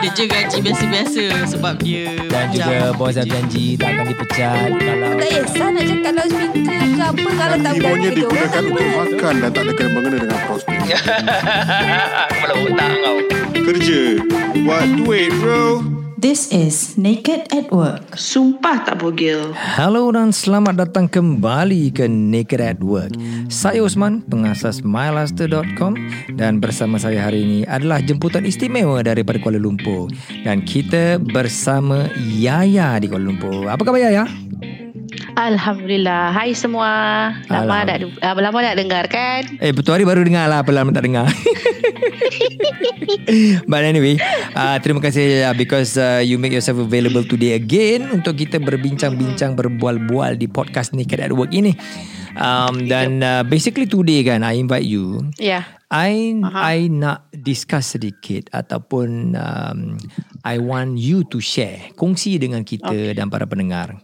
Je gaji biasa-biasa sebab dia Dan macam juga bos dah janji tak akan dipecat kalau Tak kisah nak cakap loudspeaker ke apa Kalau tak berani kerja orang digunakan tak untuk makan dan tak ada kena mengena dengan prospek. Kepala otak kau Kerja. Buat duit bro. This is Naked at Work. Sumpah tak bogil. Hello dan selamat datang kembali ke Naked at Work. Saya Osman, pengasas mylaster.com dan bersama saya hari ini adalah jemputan istimewa daripada Kuala Lumpur. Dan kita bersama Yaya di Kuala Lumpur. Apa khabar Yaya? Alhamdulillah. Hai semua. Lama tak uh, lama tak dengar kan? Eh betul hari baru dengar lah Apa lama tak dengar But anyway uh, Terima kasih uh, Because uh, you make yourself available today again Untuk kita berbincang-bincang Berbual-bual di podcast Naked at Work ini um, Dan uh, basically today kan I invite you. Yeah. I Aha. I nak discuss sedikit ataupun um, I want you to share kongsi dengan kita okay. dan para pendengar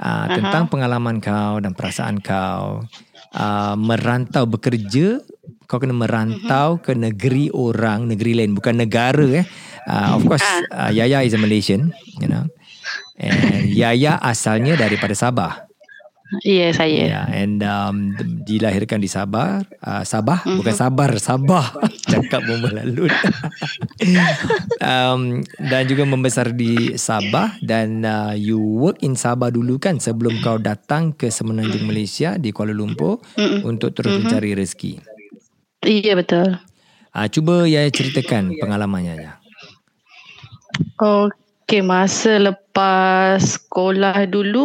uh, tentang pengalaman kau dan perasaan kau. Uh, merantau bekerja kau kena merantau ke negeri orang negeri lain bukan negara eh. Uh, of course uh, Yaya is a Malaysian you know. And Yaya asalnya daripada Sabah Ya, yeah, saya. Yeah, and um, dilahirkan di Sabah, uh, Sabah mm-hmm. bukan Sabar, Sabah. Cakap pun berlalu. um, dan juga membesar di Sabah dan uh, you work in Sabah dulu kan sebelum kau datang ke Semenanjung Malaysia di Kuala Lumpur mm-hmm. untuk terus mm-hmm. mencari rezeki. Iya, betul. Uh, cuba ya ceritakan pengalamannya ya. Okey, masa lepas sekolah dulu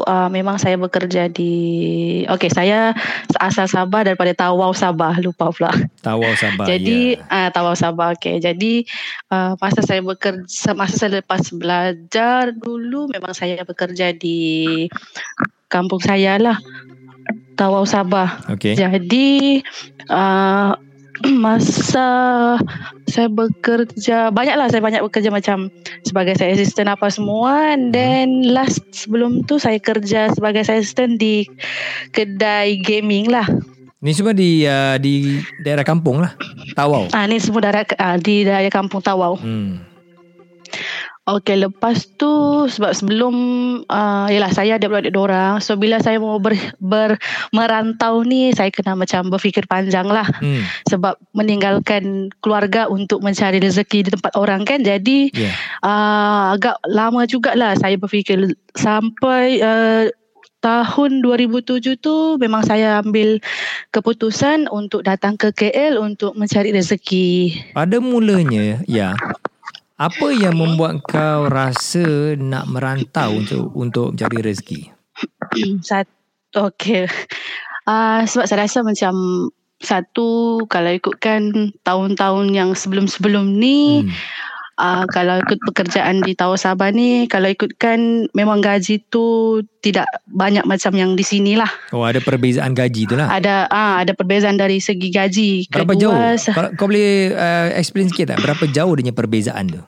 uh, memang saya bekerja di Okey, saya asal Sabah daripada Tawau Sabah, lupa pula. Tawau Sabah. Jadi ya. uh, Tawau Sabah okey. Jadi uh, masa saya bekerja masa saya lepas belajar dulu memang saya bekerja di kampung saya lah. Tawau Sabah. Okey. Jadi uh, masa saya bekerja banyaklah saya banyak bekerja macam sebagai saya assistant apa semua and then last sebelum tu saya kerja sebagai saya assistant di kedai gaming lah. Ni semua di uh, di daerah kampung lah. Tawau. Ah ni semua daerah ah, di daerah kampung Tawau. Hmm. Okey, lepas tu sebab sebelum uh, yalah saya ada adik orang. So bila saya mau ber, ber merantau ni saya kena macam berfikir panjang lah. Hmm. Sebab meninggalkan keluarga untuk mencari rezeki di tempat orang kan. Jadi Yeah. uh, agak lama jugalah saya berfikir sampai uh, tahun 2007 tu memang saya ambil keputusan untuk datang ke KL untuk mencari rezeki. Pada mulanya, ya. Apa yang membuat kau rasa nak merantau untuk untuk mencari rezeki? Satu okey. Uh, sebab saya rasa macam satu kalau ikutkan tahun-tahun yang sebelum-sebelum ni Hmm. Uh, kalau ikut pekerjaan di Tawau Sabah ni kalau ikutkan memang gaji tu tidak banyak macam yang di sini lah. Oh, ada perbezaan gaji tu lah. Ada ah ada perbezaan dari segi gaji. Berapa jauh? se- Kalau kau boleh uh, explain sikit tak? Berapa jauh dia perbezaan tu?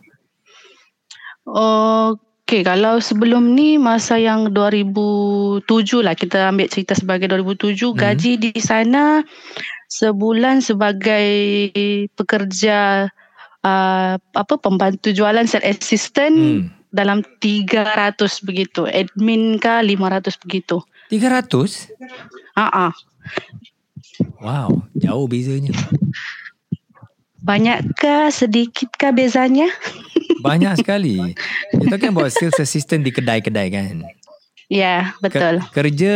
Okey, kalau sebelum ni masa yang 2007 lah kita ambil cerita sebagai 2007 Hmm. gaji di sana sebulan sebagai pekerja uh, apa pembantu jualan sales assistant Hmm. dalam 300 begitu. Admin kah 500 begitu. 300? Ha ah. Wow, jauh bezanya. Banyakkah sedikitkah bezanya? Banyak sekali. You're talking about sales assistant di kedai-kedai kan? Ya, betul. Ke- kerja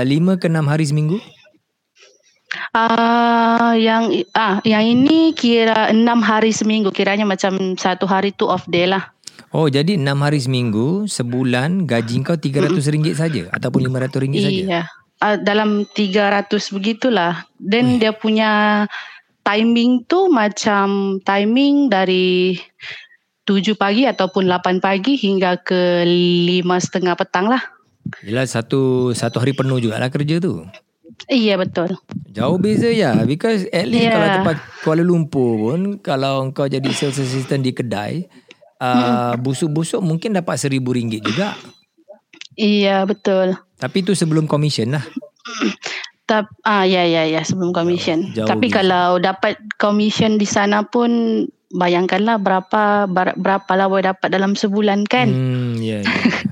uh, 5 ke 6 hari seminggu? Ah, yang ah yang ini kira enam hari seminggu kiranya macam satu hari tu off day lah. Oh, jadi 6 hari seminggu, sebulan gaji kau RM300 saja ataupun RM500 saja? Iya. Ah, dalam 300 begitulah. Then dia punya timing tu macam timing dari 7 pagi ataupun 8 pagi hingga ke 5 setengah petang lah. Yelah satu satu hari penuh jugalah kerja tu. Iya betul. Jauh beza ya Because at least Yeah. Kalau tempat Kuala Lumpur pun Kalau kau jadi sales assistant di kedai uh, Busuk-busuk mungkin dapat seribu ringgit juga Iya betul. Tapi tu sebelum commission lah Tap, ah ya ya ya sebelum commission. Jauh Tapi beza. kalau dapat commission di sana pun bayangkanlah berapa ber- berapa lah boleh dapat dalam sebulan kan. Hmm, ya, ya.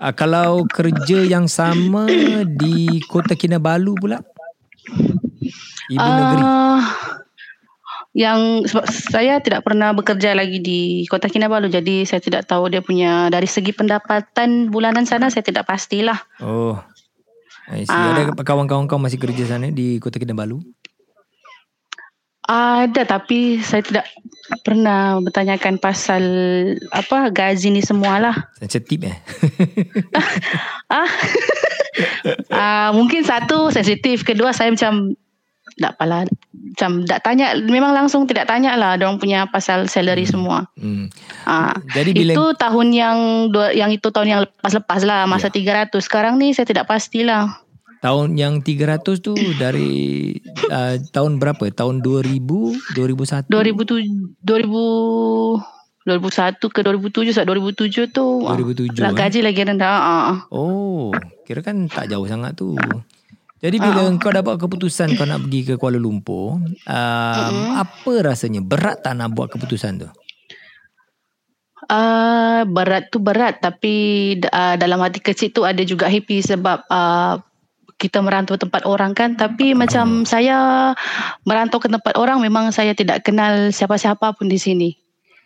Uh, kalau kerja yang sama di Kota Kinabalu pula? Ibu negeri. Ah, yang sebab saya tidak pernah bekerja lagi di Kota Kinabalu jadi saya tidak tahu dia punya dari segi pendapatan bulanan sana saya tidak pastilah. Oh. I see. Ah. Ada kawan-kawan kau masih kerja sana di Kota Kinabalu? Ada tapi saya tidak pernah bertanyakan pasal apa gaji ni semualah. Sensitif eh? Ah, ah mungkin satu sensitif, kedua saya macam tak apalah macam tak tanya memang langsung tidak tanya lah orang punya pasal salary semua. hmm. Ah, Jadi bila itu tahun yang dua, yang itu tahun yang lepas-lepas lah masa Ya. 300. Sekarang ni saya tidak pastilah. Tahun yang 300 tu dari uh, tahun berapa? Tahun 2000? 2001? 2007 2000 2001 ke 2007 sebab 2007 tu ah, 2007, lah, eh? gaji lagi rendah ah. Oh, kira kan tak jauh sangat tu. Jadi bila uh. kau dapat keputusan kau nak pergi ke Kuala Lumpur, um, uh-huh. apa rasanya? Berat tak nak buat keputusan tu? Uh, berat tu berat tapi uh, dalam hati kecil tu ada juga happy sebab uh, kita merantau tempat orang kan tapi macam saya merantau ke tempat orang memang saya tidak kenal siapa-siapa pun di sini.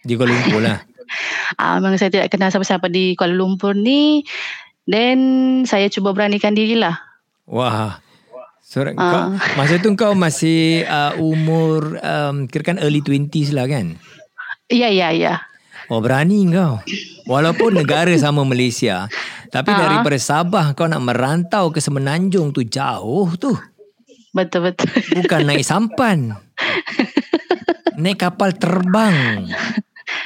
Di Kuala Lumpur lah. Ah, memang saya tidak kenal siapa-siapa di Kuala Lumpur ni. Then saya cuba beranikan dirilah. Wah. So, Ah. kau, masa tu kau masih uh, umur um, kira kan early 20s lah kan? Ya, ya, ya. Oh berani kau. Walaupun negara sama Malaysia, tapi Ah. daripada Sabah kau nak merantau ke Semenanjung tu jauh tu. Betul, betul. Bukan naik sampan. Naik kapal terbang.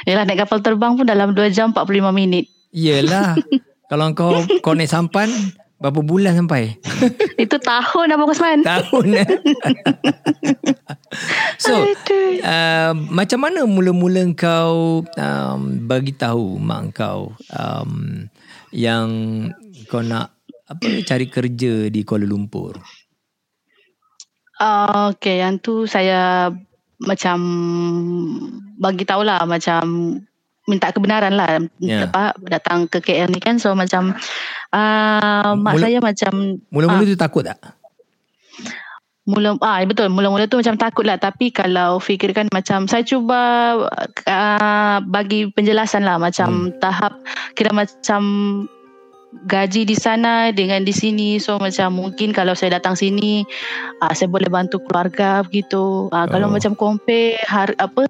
Yalah, naik kapal terbang pun dalam 2 jam 45 minit. Yelah. Kalau kau kau naik sampan, berapa bulan sampai? Itu tahun Abang Osman. Tahun. eh? so, uh, macam mana mula-mula kau um, bagi tahu mak kau um, yang kau nak apa cari kerja di Kuala Lumpur? Uh, okay, yang tu saya macam bagi tahulah macam minta kebenaran lah apa datang ke KL ni kan so macam uh, mak Mula- saya macam Mula-mula Ah. tu takut tak? Mula ah betul. Mula-mula tu macam takut lah tapi kalau fikirkan macam saya cuba uh, bagi penjelasan lah macam tahap kira macam gaji di sana dengan di sini. So macam mungkin kalau saya datang sini uh, saya boleh bantu keluarga begitu. Uh, kalau Oh. macam compare har, apa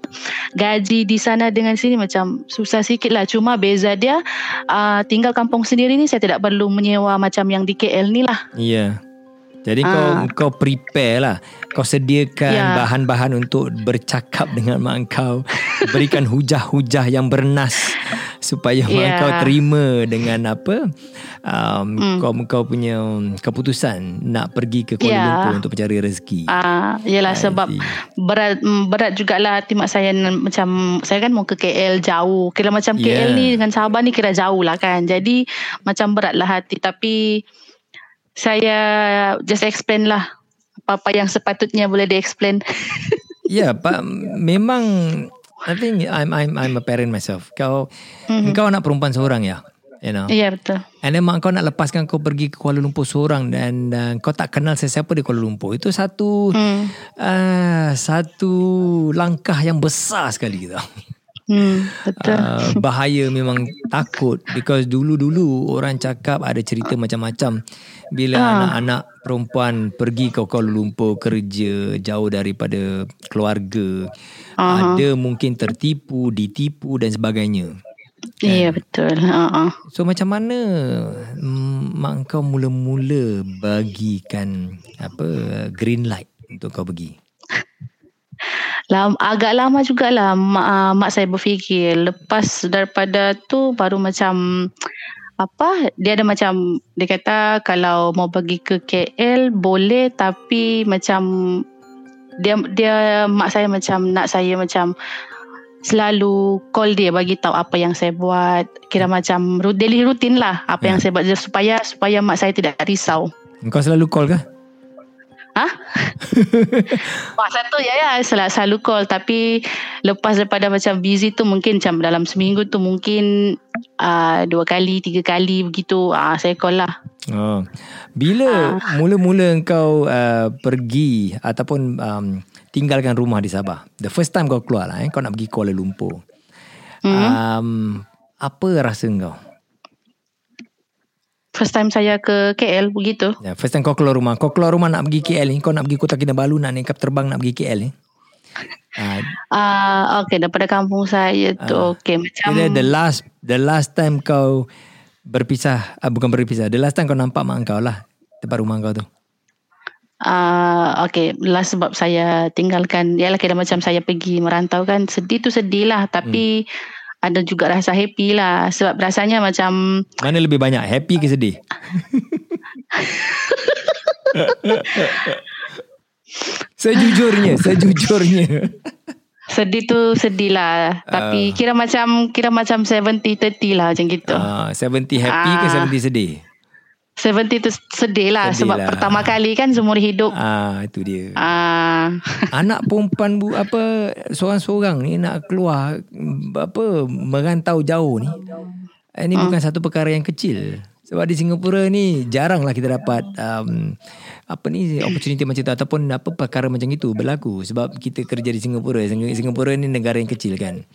gaji di sana dengan sini macam susah sikit lah. Cuma beza dia uh, tinggal kampung sendiri ni saya tidak perlu menyewa macam yang di KL ni lah. Ya. Jadi Ah. kau kau prepare lah. Kau sediakan Ya. bahan-bahan untuk bercakap dengan mak kau. Berikan hujah-hujah yang bernas supaya mak Ya. kau terima dengan apa um, Hmm. kau kau punya keputusan nak pergi ke Kuala Ya. Lumpur untuk mencari rezeki. Ah, yelah I sebab see. berat mm, berat jugalah hati mak saya macam saya kan mau ke KL jauh. Kira macam Yeah. KL ni dengan Sabah ni kira jauh lah kan. Jadi macam beratlah hati tapi saya just explain lah apa-apa yang sepatutnya boleh di-explain. Ya, pak memang I think I'm I'm I'm a parent myself. Kau Mhm. kau anak perempuan seorang ya. You know. Ya betul. And then mak kau nak lepaskan kau pergi ke Kuala Lumpur seorang dan uh, kau tak kenal sesiapa di Kuala Lumpur. Itu satu Hmm. uh, satu langkah yang besar sekali tau. Hmm, betul. Uh, bahaya memang takut because dulu-dulu orang cakap ada cerita macam-macam bila Ah. anak-anak perempuan pergi ke Kuala Lumpur kerja jauh daripada keluarga Aha. ada mungkin tertipu, ditipu dan sebagainya. Iya betul. Ha So macam mana mm, mak kau mula-mula bagikan apa green light untuk kau pergi? Lam, agak lama jugalah mak, uh, mak saya berfikir. Lepas daripada tu baru macam apa dia ada macam dia kata kalau mau pergi ke KL boleh tapi macam dia dia mak saya macam nak saya macam selalu call dia bagi tahu apa yang saya buat kira macam daily rutin lah apa Ya. yang saya buat supaya supaya mak saya tidak risau Kau selalu call ke? Hah? Masa tu ya ya selalu, selalu call tapi lepas daripada macam busy tu mungkin macam dalam seminggu tu mungkin uh, dua kali tiga kali begitu uh, saya call lah. Oh. Bila mula-mula engkau uh, pergi ataupun um, tinggalkan rumah di Sabah. The first time kau keluar lah eh, kau nak pergi Kuala Lumpur. Hmm. Um, apa rasa engkau? First time saya ke KL begitu. Ya, first time kau keluar rumah. Kau keluar rumah nak pergi KL ni. Kau nak pergi Kota Kinabalu nak naik terbang nak pergi KL ni. Uh, Ah uh, okay daripada kampung saya tu Ah. okay macam kira the last the last time kau berpisah, uh, bukan berpisah. The last time kau nampak mak kau lah. Tempat rumah kau tu. Ah, okay, last sebab saya tinggalkan, ya lah kira macam saya pergi merantau kan, sedih tu sedih lah, tapi ada juga rasa happy lah, sebab rasanya macam, Mana lebih banyak? Happy ke sedih? sejujurnya, sejujurnya. sedih tu sedih lah, tapi kira macam, kira macam 70-30 lah macam gitu. Uh, 70 happy ke Ah. 70 sedih? 70 tu sedih lah, Sedih sebab lah. pertama kali kan seumur hidup. Ah, itu dia. Ah, Anak perempuan bu apa seorang-seorang ni nak keluar apa merantau jauh ni. Eh, Ini bukan satu perkara yang kecil. Sebab di Singapura ni jaranglah kita dapat um, apa ni opportunity macam tu ataupun apa perkara macam itu berlaku sebab kita kerja di Singapura. Sing- Singapura ni negara yang kecil kan.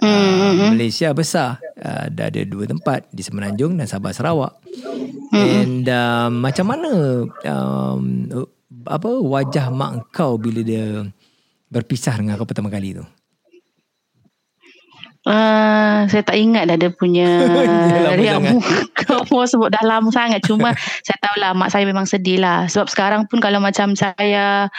Uh, Malaysia besar. Uh, Dah ada dua tempat Di Semenanjung dan Sabah Sarawak. And um, Macam mana um, Apa Wajah mak kau Bila dia Berpisah dengan kau pertama kali tu? Uh, saya tak ingat dah dia punya jangan. kamu sebut dah lama sangat. Cuma saya tahulah mak saya memang sedih lah. Sebab sekarang pun kalau macam saya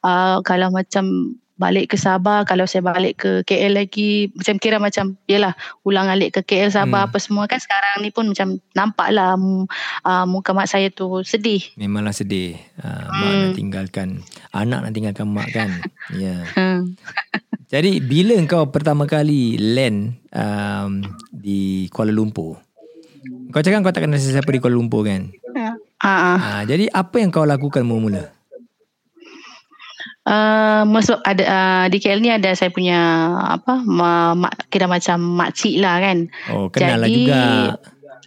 uh, kalau macam balik ke Sabah kalau saya balik ke KL lagi macam kira macam yalah ulang alik ke KL Sabah Hmm. apa semua kan sekarang ni pun macam nampak lah uh, muka mak saya tu sedih Memanglah sedih uh, Mak nak tinggalkan Anak nak tinggalkan mak kan Ya yeah. hmm. Jadi bila kau pertama kali land um, Di Kuala Lumpur Kau cakap kau tak kenal sesiapa di Kuala Lumpur kan uh, uh. uh, Jadi apa yang kau lakukan mula-mula Uh, masuk ada uh, di KL ni ada saya punya apa ma, ma, kira macam makcik lah kan. Oh kenal lah Jadi, juga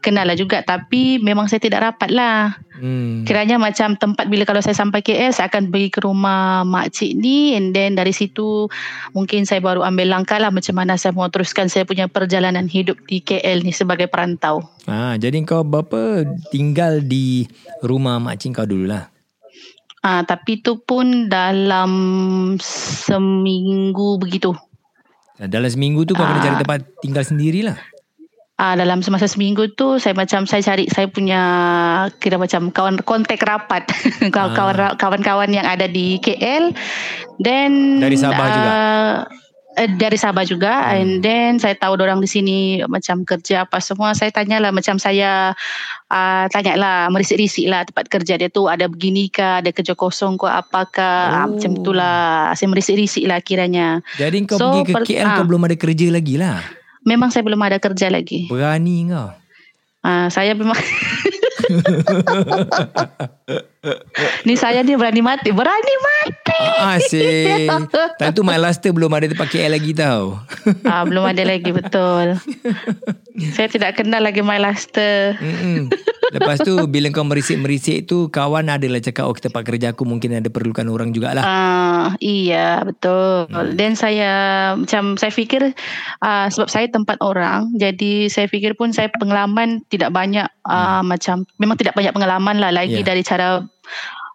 Kenal lah juga tapi memang saya tidak rapat lah. hmm. Kiranya macam tempat bila kalau saya sampai KL saya akan pergi ke rumah makcik ni and then dari situ mungkin saya baru ambil langkah lah macam mana saya mau teruskan saya punya perjalanan hidup di KL ni sebagai perantau. ah, Jadi kau berapa tinggal di rumah makcik kau dulu lah Ah tapi tu pun dalam seminggu begitu. Dalam seminggu tu kau kena Ah. cari tempat tinggal sendirilah Ah dalam semasa seminggu tu saya macam saya cari saya punya kira macam kawan kontak rapat kawan-kawan kawan-kawan yang ada di KL then Dari Sabah juga? Eh, dari Sabah juga. And then saya tahu orang di sini macam kerja apa semua. Saya tanyalah macam saya uh, tanyalah merisik-risik lah tempat kerja dia tu. Ada begini kah? Ada kerja kosong ke apakah ah, macam Oh. itulah. Saya merisik-risik lah kiranya. Jadi kau So, pergi ke per- KL kau ah. belum ada kerja lagi lah? Memang saya belum ada kerja lagi. Berani kau? Ah, saya memang Ni saya ni berani mati. Berani mati. Ah, Asyik Time tu My Luster belum ada tempat KL lagi tau. Ah, Belum ada lagi betul. Saya tidak kenal lagi My Luster Mm-mm. Lepas tu Bila kau merisik-merisik tu Kawan adalah cakap Oh tempat kerja aku Mungkin ada perlukan orang jugalah. Ah, iya betul. Dan saya macam saya fikir ah, sebab saya tempat orang, jadi saya fikir pun saya pengalaman tidak banyak ah, macam memang tidak banyak pengalaman lah lagi Ya. dari cara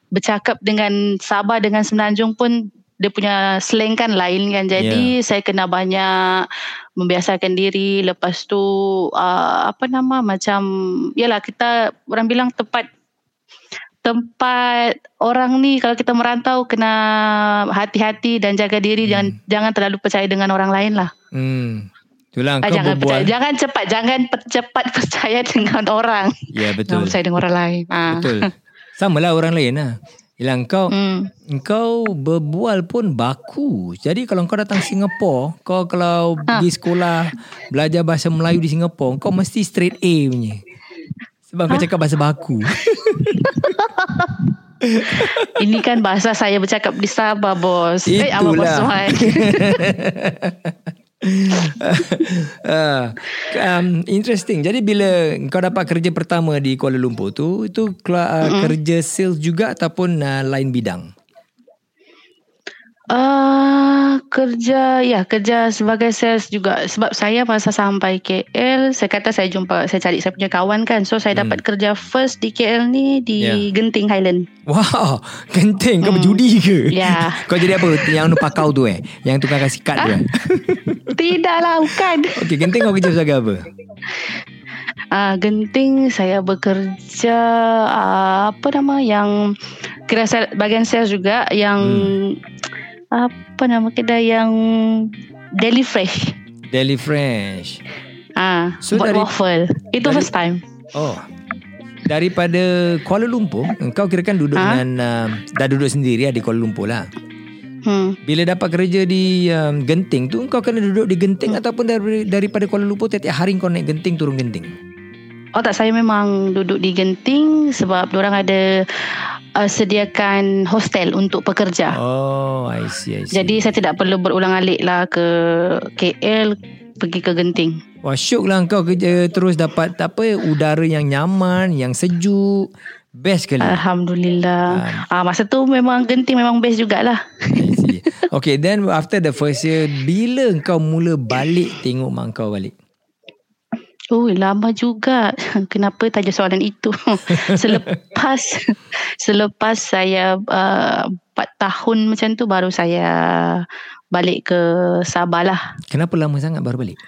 bercakap dengan Sabah dengan Semenanjung pun dia punya slang kan lain kan. Jadi saya kena banyak membiasakan diri. Lepas tu ah, apa nama macam yalah kita orang bilang tempat tempat orang ni kalau kita merantau kena hati-hati dan jaga diri Hmm. jangan jangan terlalu percaya dengan orang lain lah. Hmm Itulah Ah, jangan berbual percaya, jangan cepat jangan per- cepat percaya dengan orang. Ya Jangan betul percaya dengan orang lain. Ah. Betul Sama lah orang lain lah Yelah kau Hmm. Kau berbual pun baku Jadi kalau kau datang Singapura Kau kalau Ha. pergi sekolah Belajar bahasa Melayu di Singapura Kau mesti straight A punya Sebab kau cakap bahasa baku Ini kan bahasa saya bercakap di Sabah bos. Eh, Abang Itulah. Uh, um, interesting. Jadi bila kau dapat kerja pertama di Kuala Lumpur tu, itu uh, kerja sales juga ataupun uh, lain bidang? Uh, kerja ya kerja sebagai sales juga sebab saya masa sampai KL saya kata saya jumpa saya cari saya punya kawan kan so saya dapat kerja first di KL ni di Ya. Genting Highland Wow, genting kau berjudi ke? Ya. kau jadi apa? Yang pakau tu eh? Yang tukang kasih kad tu eh? tidaklah bukan Okey, genting kau kerja sebagai apa? uh, Genting saya bekerja uh, apa nama yang kira bagian sales juga yang apa nama kedai yang Deli Fresh Deli Fresh. ah So buat dari- waffle itu dari- first time Oh. Daripada Kuala Lumpur, engkau kira kan duduk Ha? dengan uh, dah duduk sendiri lah di Kuala Lumpur lah. hmm. Bila dapat kerja di um, Genting tu Kau kena duduk di Genting Ataupun dari, daripada Kuala Lumpur Tiap-tiap hari kau naik Genting Turun Genting Oh tak saya memang duduk di Genting sebab orang ada uh, sediakan hostel untuk pekerja. Oh I see, I see. Jadi saya tidak perlu berulang alik lah ke KL pergi ke Genting. Wah syuk lah kau kerja Terus dapat apa Udara yang nyaman Yang sejuk Best kali Alhamdulillah. Ah masa tu memang Genting memang best jugalah. I see. Okay then after the first year Bila kau mula balik Tengok mak kau balik Oh lama juga. Kenapa tanya soalan itu? selepas selepas saya uh, 4 tahun macam tu baru saya balik ke Sabah lah. Kenapa lama sangat baru balik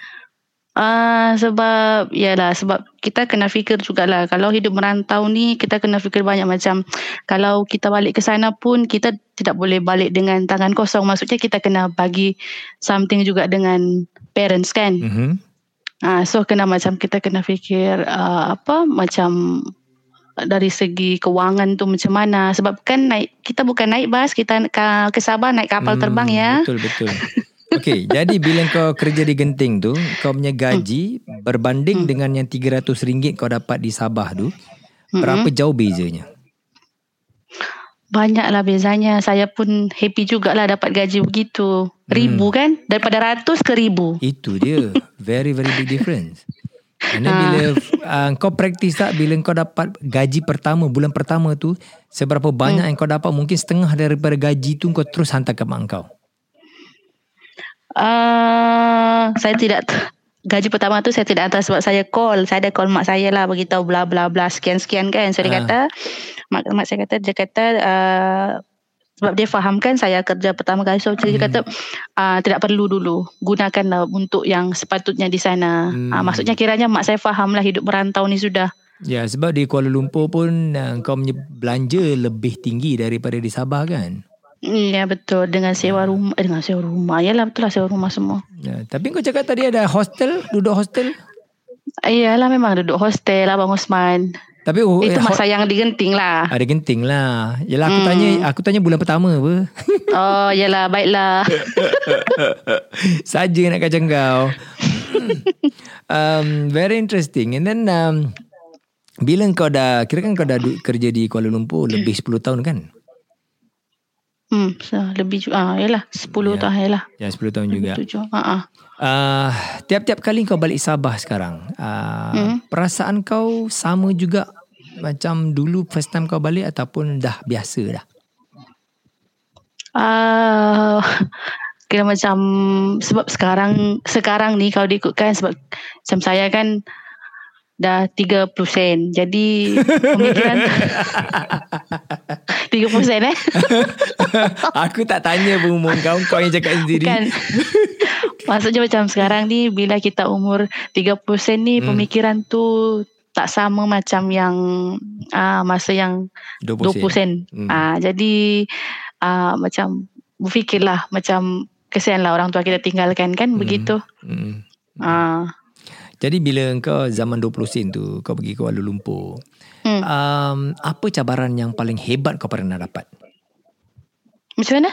Ah sebab yalah sebab kita kena fikir jugalah kalau hidup merantau ni kita kena fikir banyak macam kalau kita balik ke sana pun kita tidak boleh balik dengan tangan kosong maksudnya kita kena bagi something juga dengan parents kan. mm-hmm. Ah so kena macam kita kena fikir uh, apa macam dari segi kewangan tu macam mana? Sebab kan naik kita bukan naik bas kita ke, Sabah naik kapal terbang ya. Hmm, Betul betul. Okay Jadi bila kau kerja di Genting tu Kau punya gaji Hmm. Berbanding dengan yang RM300 kau dapat di Sabah tu Berapa jauh bezanya Banyaklah bezanya. Saya pun happy jugalah dapat gaji begitu. Ribu kan? Daripada ratus ke ribu. Itu dia Very very big difference And then Ah. bila uh, kau praktis tak Bila kau dapat gaji pertama Bulan pertama tu Seberapa banyak yang kau dapat Mungkin setengah daripada gaji tu Kau terus hantar ke mak kau Uh, saya tidak gaji pertama tu saya tidak hantar sebab saya call. Saya ada call mak saya lah beritahu bla bla bla sekian sekian kan. So dia Ah. kata mak mak saya kata dia kata uh, sebab dia faham kan saya kerja pertama kali so dia kata uh, tidak perlu dulu gunakanlah untuk yang sepatutnya di sana. Hmm. Uh, maksudnya kiranya mak saya faham lah hidup merantau ni sudah Ya sebab di Kuala Lumpur pun uh, Kau punya belanja lebih tinggi Daripada di Sabah kan Hmm, Ya betul dengan sewa rumah eh, dengan sewa rumah. Yalah betul lah sewa rumah semua. ya, Tapi kau cakap tadi ada hostel Duduk hostel Iyalah memang duduk hostel Abang Osman. Tapi oh, Itu eh, masa yang digenting lah. Ada genting lah Yelah aku Hmm. tanya Aku tanya bulan pertama apa Oh yalah baiklah. Saja nak kacang kau um, Very interesting And then um, Bila kau dah Kira kan kau dah kerja di Kuala Lumpur Lebih 10 tahun kan Hmm, so, lebih. Ah, yalah 10 Ya. tahun yalah. Ya 10 tahun juga Tujuh. Ha ah. uh, Tiap-tiap kali kau balik Sabah sekarang uh, Hmm. Perasaan kau sama juga Macam dulu first time kau balik Ataupun dah biasa dah Ah, kira macam sebab sekarang sekarang ni kalau diikutkan sebab macam saya kan dah 30 sen. Jadi pemikiran 30 sen eh. Aku tak tanya pun umur kau Kau yang cakap sendiri Kan Maksudnya macam sekarang ni Bila kita umur 30 sen ni Hmm. Pemikiran tu Tak sama macam yang uh, Masa yang 20 20 sen Hmm. uh, Jadi uh, Macam Berfikirlah Macam Kesian lah orang tua kita tinggalkan kan Begitu hmm. uh, Jadi bila kau zaman 20 sen tu Kau pergi ke Kuala Lumpur hmm. um, Apa cabaran yang paling hebat kau pernah dapat? Macam mana?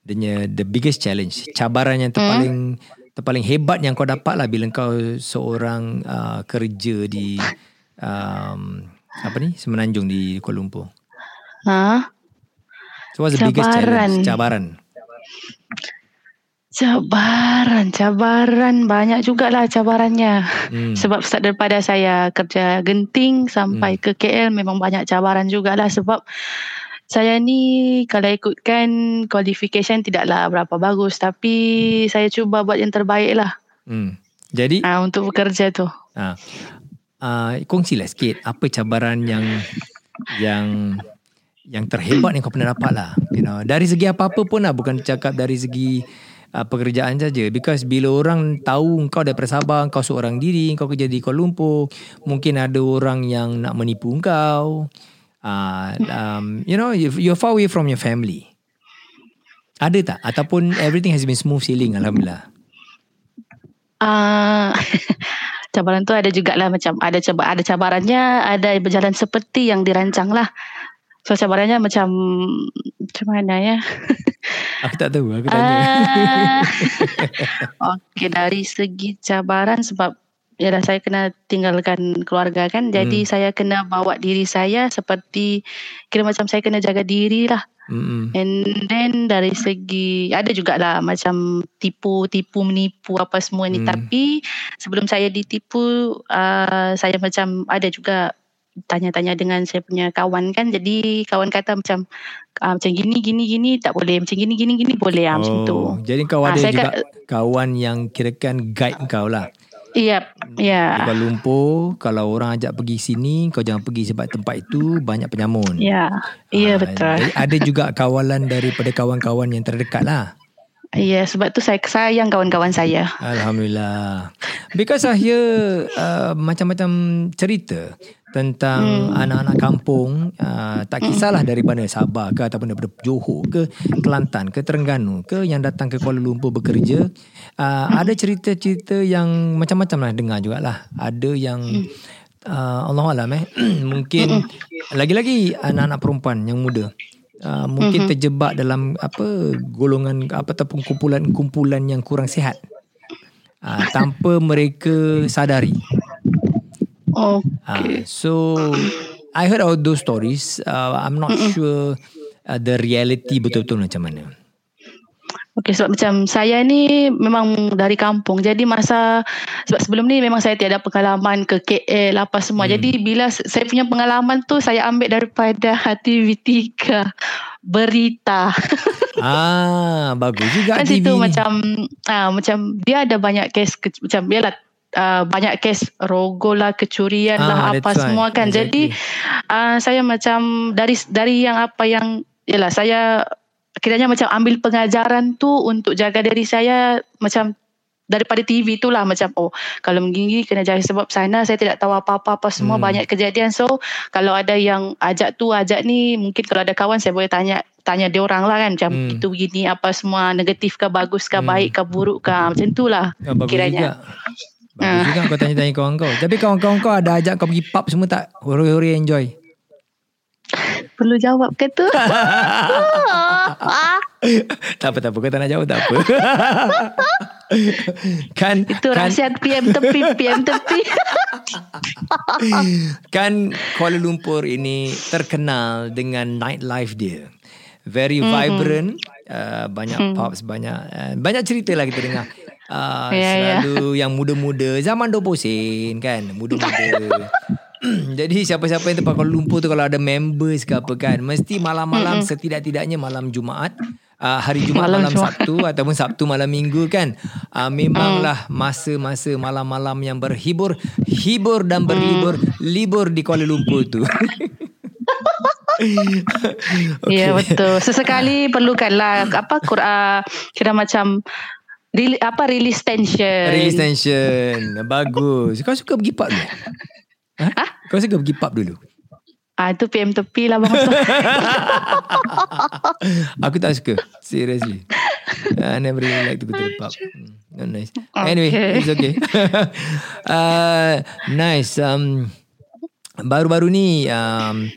Dia the biggest challenge Cabaran yang terpaling Terpaling hebat yang kau dapat lah Bila kau seorang uh, kerja di um, Apa ni? Semenanjung di Kuala Lumpur Ha? So what's the biggest Cabaran. challenge? Cabaran. Cabaran, cabaran banyak jugalah cabarannya. Hmm. Sebab start daripada saya kerja genting sampai Hmm. ke KL memang banyak cabaran jugalah sebab saya ni kalau ikutkan qualification tidaklah berapa bagus tapi saya cuba buat yang terbaik lah Hmm. Jadi uh, untuk bekerja tu. uh, uh, kongsilah sikit apa cabaran yang yang yang terhebat yang kau pernah dapat lah. You know, dari segi apa-apa pun lah bukan cakap dari segi uh, pekerjaan saja. Because bila orang tahu kau daripada Sabah kau seorang diri kau kerja di Kuala Lumpur mungkin ada orang yang nak menipu kau. Uh, um, you know you- you're far away from your family. Ada tak? Ataupun everything has been smooth sailing alhamdulillah. Uh, cabaran tu ada jugalah macam ada coba ada cabarannya ada berjalan seperti yang dirancang lah. So cabarannya macam macam mana ya? aku tak tahu aku tanya Ah, Okey dari segi cabaran sebab Yalah saya kena tinggalkan keluarga kan Jadi Hmm. saya kena bawa diri saya seperti Kira macam saya kena jaga diri lah Mm-mm. And then dari segi Ada jugalah macam tipu-tipu menipu apa semua ni Hmm. Tapi sebelum saya ditipu uh, Saya macam ada juga tanya-tanya dengan saya punya kawan kan Jadi kawan kata macam uh, Macam gini gini gini tak boleh Macam gini gini gini boleh ah, macam tu Oh, Jadi kau Ah, ada saya juga kat- kawan yang kirakan guide kau lah. Yep, Di ya. Kuala Lumpur, kalau orang ajak pergi sini, kau jangan pergi sebab tempat itu banyak penyamun. Ya, iya Ah, betul. ada juga kawalan daripada kawan-kawan yang terdekat lah. Iya, sebab tu saya sayang kawan-kawan saya. Alhamdulillah. Because I hear uh, macam-macam cerita tentang Hmm. anak-anak kampung uh, tak kisahlah daripada Sabah ke ataupun daripada Johor ke Kelantan ke Terengganu ke yang datang ke Kuala Lumpur bekerja uh, ada cerita-cerita yang macam-macam lah dengar jugalah ada yang uh, Allah Alam eh mungkin lagi-lagi anak-anak perempuan yang muda uh, mungkin terjebak dalam apa golongan apa ataupun kumpulan-kumpulan yang kurang sihat. Uh, tanpa mereka sadari. Oh, Uh, so I heard all those stories. Uh, I'm not sure uh, the reality betul-betul macam mana. Okey sebab macam saya ni memang dari kampung. Jadi masa sebab sebelum ni memang saya tiada pengalaman ke KL apa semua. Hmm. Jadi bila saya punya pengalaman tu saya ambil daripada TV3 berita. Ah, bagus juga kan TV situ ni. macam ah macam dia ada banyak kes ke, macam biarlah uh, banyak kes rogol lah kecurian Ah, lah that's apa right. semua kan Exactly. jadi uh, saya macam dari dari yang apa yang yalah saya kiranya macam ambil pengajaran tu untuk jaga diri saya macam daripada TV tu lah macam oh kalau begini kena jaga sebab sana saya tidak tahu apa-apa apa semua Hmm. banyak kejadian so kalau ada yang ajak tu ajak ni mungkin kalau ada kawan saya boleh tanya tanya dia orang lah kan macam Hmm. itu begini apa semua negatif ke bagus ke Hmm. baik ke buruk ke macam tu lah Ah, bagus kiranya. juga. Bagus Ah. juga kau tanya-tanya kawan kau. Tapi kawan-kawan kau ada ajak kau pergi pub semua tak? Hore-hore enjoy. Perlu jawab ke tu tak apa, tak apa. Kau tak nak jawab tak apa. kan itu kan, rahsia PM tepi PM tepi kan Kuala Lumpur ini terkenal dengan nightlife dia. Very Mm-hmm. vibrant, uh, banyak pubs, banyak uh, banyak cerita lah kita dengar. Uh, Ya, ya. selalu yang muda-muda, zaman 20 sen kan, muda-muda. Jadi siapa-siapa yang tempat Kuala Lumpur tu kalau ada members ke apa kan, mesti malam-malam setidak-tidaknya malam Jumaat, uh, hari Jumaat Malam malam, Jumaat. Sabtu ataupun Sabtu malam Minggu kan. Uh, memanglah masa-masa malam-malam yang berhibur, hibur dan berlibur, libur di Kuala Lumpur tu. Ya betul. Sesekali perlukanlah apa Quran kira macam rili, apa release tension. Release tension. Bagus. Kau suka pergi pub? Ha? Kau suka pergi pub dulu? Ah itu PM tepi lah bang. Aku tak suka. Seriously. I never really like to go to the pub. Hmm, Not nice. Anyway, Okay. it's okay. uh, nice. Um, baru-baru ni um,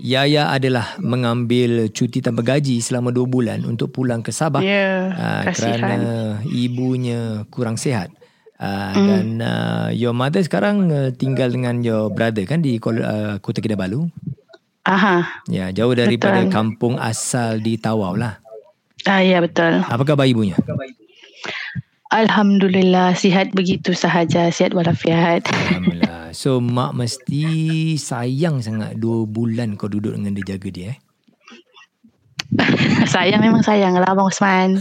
Yaya adalah mengambil cuti tanpa gaji selama 2 bulan untuk pulang ke Sabah. Ya, Ah, kasihan. kerana ibunya kurang sihat. Uh, Dan uh, your mother sekarang uh, tinggal dengan your brother kan di uh, Kota Kinabalu. Aha. Ya, jauh daripada Betul. kampung asal di Tawau lah. Ah, ya betul. Apa khabar ibunya? Alhamdulillah sihat begitu sahaja. Sihat walafiat. Alhamdulillah. So mak mesti sayang sangat dua bulan kau duduk dengan dia jaga dia eh. sayang memang sayang lah Abang Osman.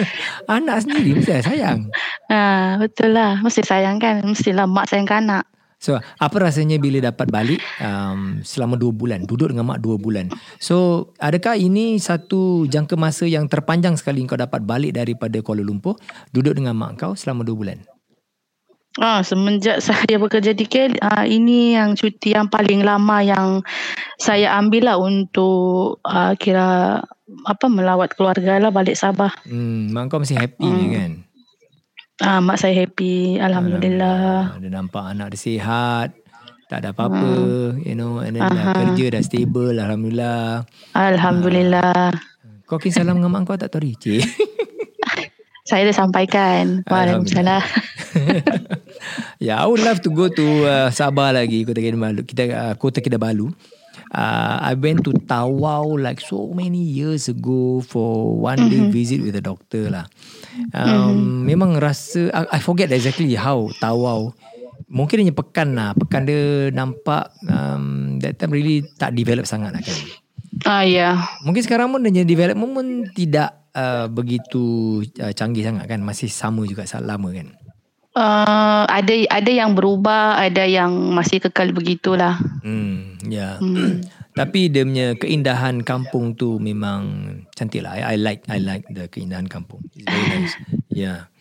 Anak sendiri mesti sayang. ah, betul lah. Mesti sayang kan. Mestilah mak sayangkan anak. So apa rasanya bila dapat balik um, selama dua bulan duduk dengan mak dua bulan. So adakah ini satu jangka masa yang terpanjang sekali kau dapat balik daripada Kuala Lumpur duduk dengan mak kau selama dua bulan? Ah, semenjak saya bekerja di KL, ah, ini yang cuti yang paling lama yang saya ambil lah untuk ah, kira apa melawat keluarga lah balik Sabah. Hmm, mak kau mesti happy hmm. kan? Ah, mak saya happy, alhamdulillah. Ah, Dia nampak anak dia sihat. Tak ada apa-apa, you know, and then dah kerja dah stable, Alhamdulillah. Alhamdulillah. Kau kirim salam dengan mak kau tak Tori? Cik. Saya dah sampaikan. Waalaikumsalam. yeah, I would love to go to uh, Sabah lagi, Kota Kinabalu. Kita uh, Kota Kinabalu. Uh, I went to Tawau like so many years ago for one day mm-hmm. visit with a doctor lah. Um, mm-hmm. Memang rasa I, I forget exactly how Tawau. Mungkin hanya pekan lah. Pekan dia nampak um, that time really tak develop sangat lah kan. Ah, ya. Mungkin sekarang pun dia development pun tidak uh, begitu uh, canggih sangat kan. Masih sama juga lama kan. Uh, ada ada yang berubah, ada yang masih kekal begitulah. Hmm, ya. Yeah. Hmm. Tapi dia punya keindahan kampung tu memang cantik lah. I, I like I like the keindahan kampung. It's very nice. Yeah.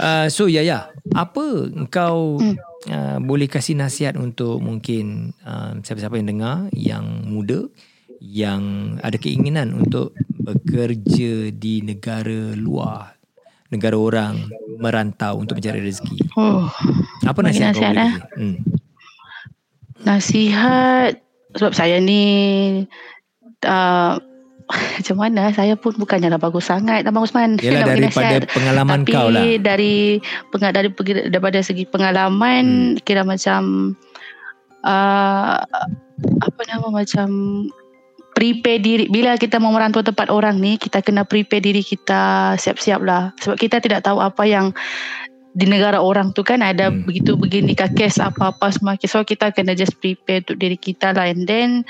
Uh, so ya yeah, ya. Yeah. Apa engkau uh, boleh kasih nasihat untuk mungkin uh, siapa-siapa yang dengar yang muda yang ada keinginan untuk bekerja di negara luar negara orang merantau untuk mencari rezeki. Oh, Apa nasihat, kau nasihat, eh? bagi? Hmm. nasihat sebab saya ni uh, macam mana saya pun bukannya lah bagus sangat Abang Usman Yelah nak bagi daripada nasihat. pengalaman Tapi kau lah. dari penga- dari daripada segi pengalaman Hmm. kira macam uh, apa nama macam prepare diri. Bila kita mau merantau tempat orang ni kita kena prepare diri kita siap-siap lah. Sebab kita tidak tahu apa yang di negara orang tu kan ada Hmm. begitu begini kes apa-apa semua. So kita kena just prepare untuk diri kita lah. And then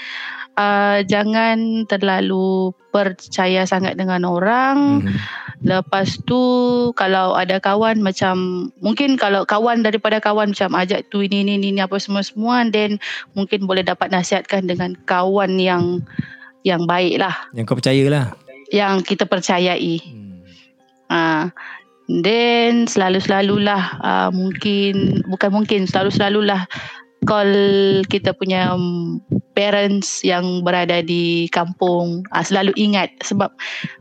uh, jangan terlalu percaya sangat dengan orang. Mhm. Lepas tu kalau ada kawan macam mungkin kalau kawan daripada kawan macam ajak tu ini ini ini apa semua semua then mungkin boleh dapat nasihatkan dengan kawan yang yang baik lah Yang kau percaya lah. yang kita percayai. Hmm. Ah then selalu-selalulah uh, mungkin bukan mungkin selalu-selalulah call kita punya parents yang berada di kampung uh, selalu ingat sebab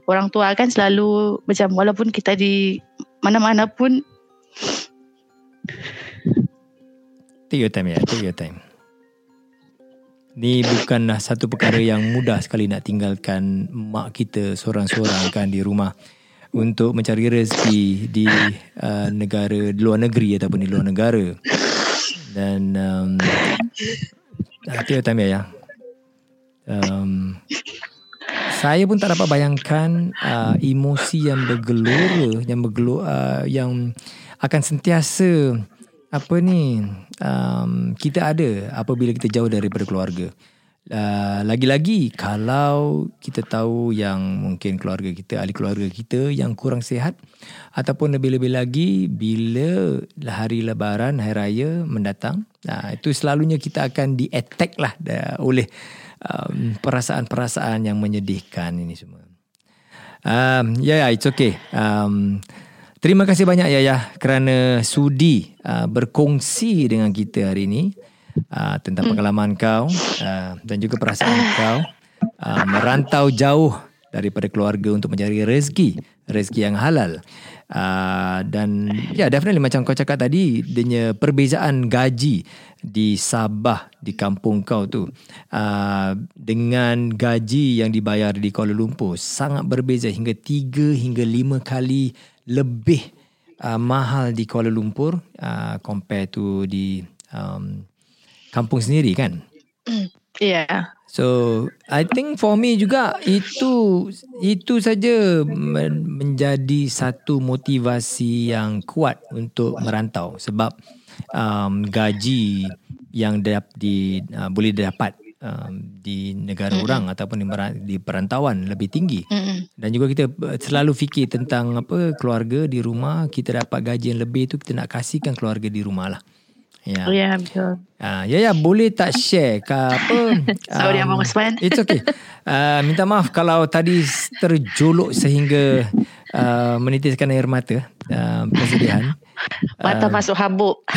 orang tua kan selalu macam walaupun kita di mana-mana pun Take your time ya, take your time. Ni bukanlah satu perkara yang mudah sekali nak tinggalkan mak kita seorang-seorang kan di rumah untuk mencari rezeki di uh, negara luar negeri ataupun di luar negara. Dan um, take your time ya. Um, saya pun tak dapat bayangkan uh, emosi yang bergelora yang bergelora uh, yang akan sentiasa apa ni um, kita ada apabila kita jauh daripada keluarga. Uh, lagi-lagi kalau kita tahu yang mungkin keluarga kita, ahli keluarga kita yang kurang sihat ataupun lebih-lebih lagi bila hari lebaran, hari raya mendatang, uh, itu selalunya kita akan di-attack lah uh, oleh um, perasaan-perasaan yang menyedihkan ini semua. Um, ya, yeah, it's okay. Um, terima kasih banyak Yaya kerana sudi uh, berkongsi dengan kita hari ini uh, tentang pengalaman kau uh, dan juga perasaan kau uh, merantau jauh daripada keluarga untuk mencari rezeki, rezeki yang halal. Uh, dan ya yeah, definitely macam kau cakap tadi dia perbezaan gaji di Sabah di kampung kau tu uh, dengan gaji yang dibayar di Kuala Lumpur sangat berbeza hingga 3 hingga 5 kali lebih uh, mahal di Kuala Lumpur uh, compare to di um, kampung sendiri kan Yeah. So I think for me juga itu itu saja men- menjadi satu motivasi yang kuat untuk merantau sebab um, gaji yang dap, di uh, boleh dapat um, di negara mm-hmm. orang ataupun di, di perantauan lebih tinggi. Mm-mm. Dan juga kita uh, selalu fikir tentang apa keluarga di rumah, kita dapat gaji yang lebih tu kita nak kasihkan keluarga di rumah lah. Ya. Ya, yeah, betul. Ah, ya ya boleh tak share ke apa? Sorry, Abang Osman. It's okay. Uh, minta maaf kalau tadi terjolok sehingga uh, menitiskan air mata uh, kesedihan. Mata masuk habuk.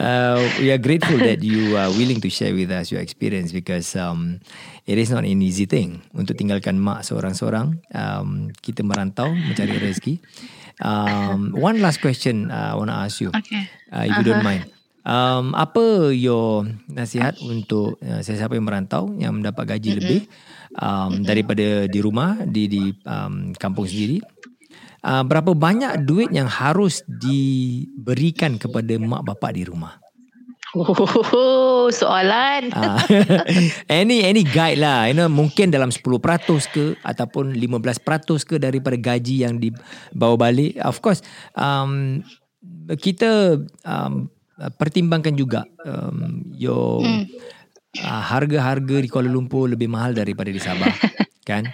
uh, we are grateful that you are willing to share with us your experience because um, it is not an easy thing untuk tinggalkan mak seorang-seorang. Um, kita merantau mencari rezeki. Um, one last question uh, I want to ask you, Okay. uh, if you don't mind. Um, apa your nasihat untuk uh, sesiapa yang merantau yang mendapat gaji lebih um, daripada di rumah di di um, kampung sendiri? Uh, berapa banyak duit yang harus diberikan kepada mak bapak di rumah? Oh, soalan. Ah, any any guide lah you know mungkin dalam 10% ke ataupun 15% ke daripada gaji yang dibawa balik of course um, kita um, pertimbangkan juga um, your Hmm. uh, harga-harga di Kuala Lumpur lebih mahal daripada di Sabah kan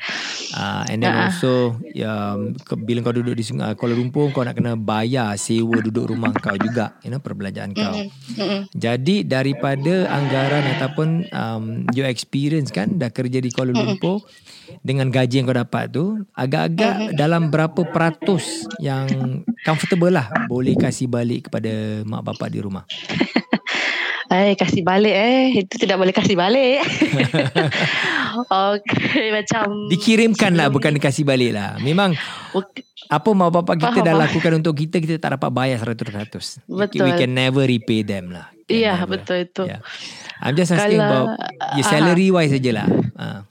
uh, and then Ah. also um, ke- bila kau duduk di Sungai Kuala Lumpur kau nak kena bayar sewa duduk rumah kau juga you know perbelanjaan kau. Jadi daripada anggaran ataupun um, your experience kan dah kerja di Kuala Lumpur dengan gaji yang kau dapat tu agak-agak dalam berapa peratus yang comfortable lah boleh kasih balik kepada mak bapak di rumah. Eh, kasih balik eh. Itu tidak boleh kasih balik. okay, macam... Dikirimkan lah bukan dikasih balik lah. Memang apa mak bapak kita Faham, dah lakukan untuk kita kita tak dapat bayar 100%. Betul. We can never repay them lah. Iya, never. betul itu. Yeah. I'm just asking Kalau- about your salary wise sajalah. Uh.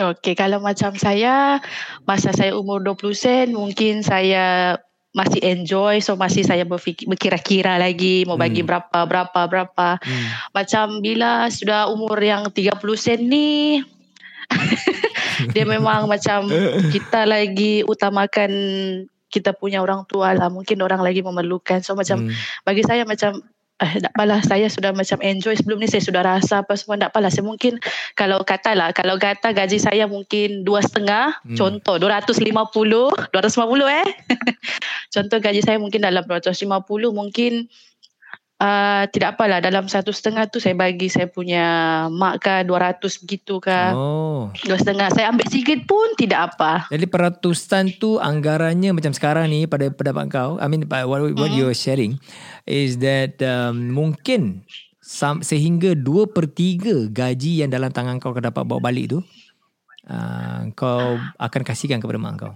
Okay, kalau macam saya, masa saya umur 20 sen, mungkin saya masih enjoy. So, masih saya berfikir, berkira-kira lagi mau bagi Hmm. berapa, berapa, berapa. Hmm. Macam bila sudah umur yang 30 sen ni, dia memang macam kita lagi utamakan kita punya orang tua lah. Mungkin orang lagi memerlukan. So, macam Hmm. bagi saya macam eh tak apalah saya sudah macam enjoy sebelum ni saya sudah rasa apa semua tak apalah saya mungkin kalau katalah kalau kata gaji saya mungkin dua setengah Hmm. contoh 250 250 eh contoh gaji saya mungkin dalam 250 mungkin uh, tidak apalah dalam satu setengah tu saya bagi saya punya mak ke 200 begitu ke Oh. dua setengah saya ambil sikit pun tidak apa Jadi peratusan tu anggarannya macam sekarang ni pada pendapat kau, I mean what what Mm-hmm. you're sharing is that um, mungkin sam, sehingga 2 per 3 gaji yang dalam tangan kau kau dapat bawa balik tu uh, kau akan kasihkan kepada mak kau.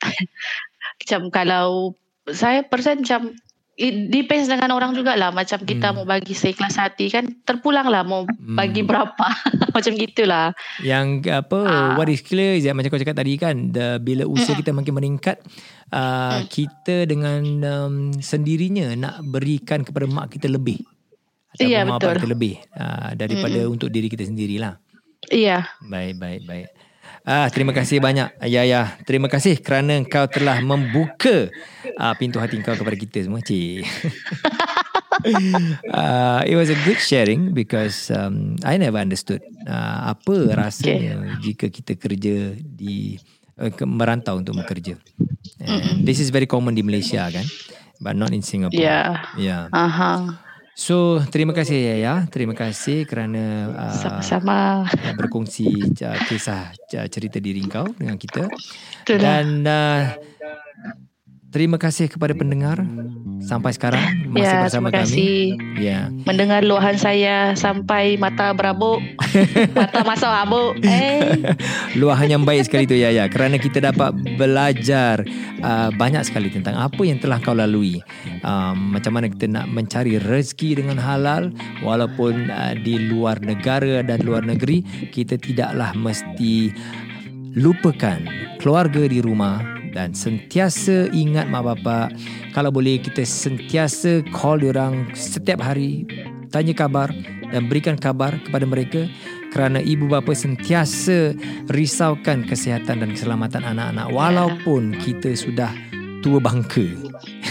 macam kalau saya persen macam it depends dengan orang jugalah macam kita Hmm. mau bagi seikhlas hati kan terpulang lah mau bagi berapa macam gitulah Yang apa Ah. what is clear is that macam kau cakap tadi kan the, bila usia kita makin meningkat uh, kita dengan um, sendirinya nak berikan kepada mak kita lebih. Ataupun Iya, mak betul. kita lebih uh, daripada untuk diri kita sendirilah. iya Baik, baik, baik. Ah, terima kasih banyak Ayah. Terima kasih kerana kau telah membuka ah, pintu hati kau kepada kita semua. Cik. uh, it was a good sharing because um, I never understood uh, apa rasanya jika kita kerja di uh, ke- merantau untuk bekerja. And this is very common di Malaysia kan, but not in Singapore. Ya. Yeah. aha So terima kasih Yaya, terima kasih kerana uh, sama-sama uh, berkongsi uh, kisah uh, cerita diri kau dengan kita. Itulah. Dan uh, terima kasih kepada pendengar sampai sekarang masih ya bersama terima kasih kami. Ya. mendengar luahan saya sampai mata berabuk mata masuk habuk eh Luahan yang baik sekali tu Yaya kerana kita dapat belajar uh, banyak sekali tentang apa yang telah kau lalui. Um, macam mana kita nak mencari rezeki dengan halal walaupun uh, di luar negara dan luar negeri kita tidaklah mesti lupakan keluarga di rumah dan sentiasa ingat mak bapak kalau boleh kita sentiasa call diorang setiap hari tanya kabar dan berikan kabar kepada mereka kerana ibu bapa sentiasa risaukan kesihatan dan keselamatan anak-anak walaupun kita sudah tua bangka.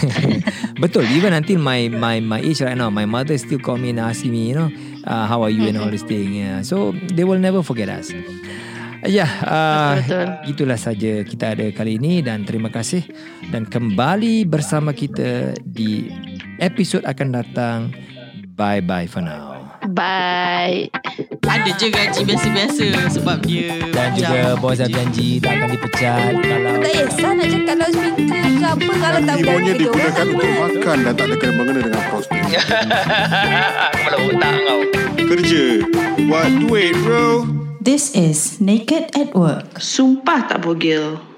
Betul. Even until my my my age right now, my mother still call me and ask me, you know, uh, how are you and all this thing. Yeah. So they will never forget us. Ya, uh, Betul. itulah saja kita ada kali ini dan terima kasih dan kembali bersama kita di episod akan datang. Bye bye for now. Bye. Ada je gaji biasa-biasa sebab dia Dan juga bos dah janji tak akan dipecat kalau Tak kisah nak cakap loudspeaker ke apa Kalau tak orang digunakan untuk makan dan tak ada kena-mengena dengan prostit. Kepala otak kau. Kerja. Buat duit bro. This is Naked at Work. Sumpah tak bogil.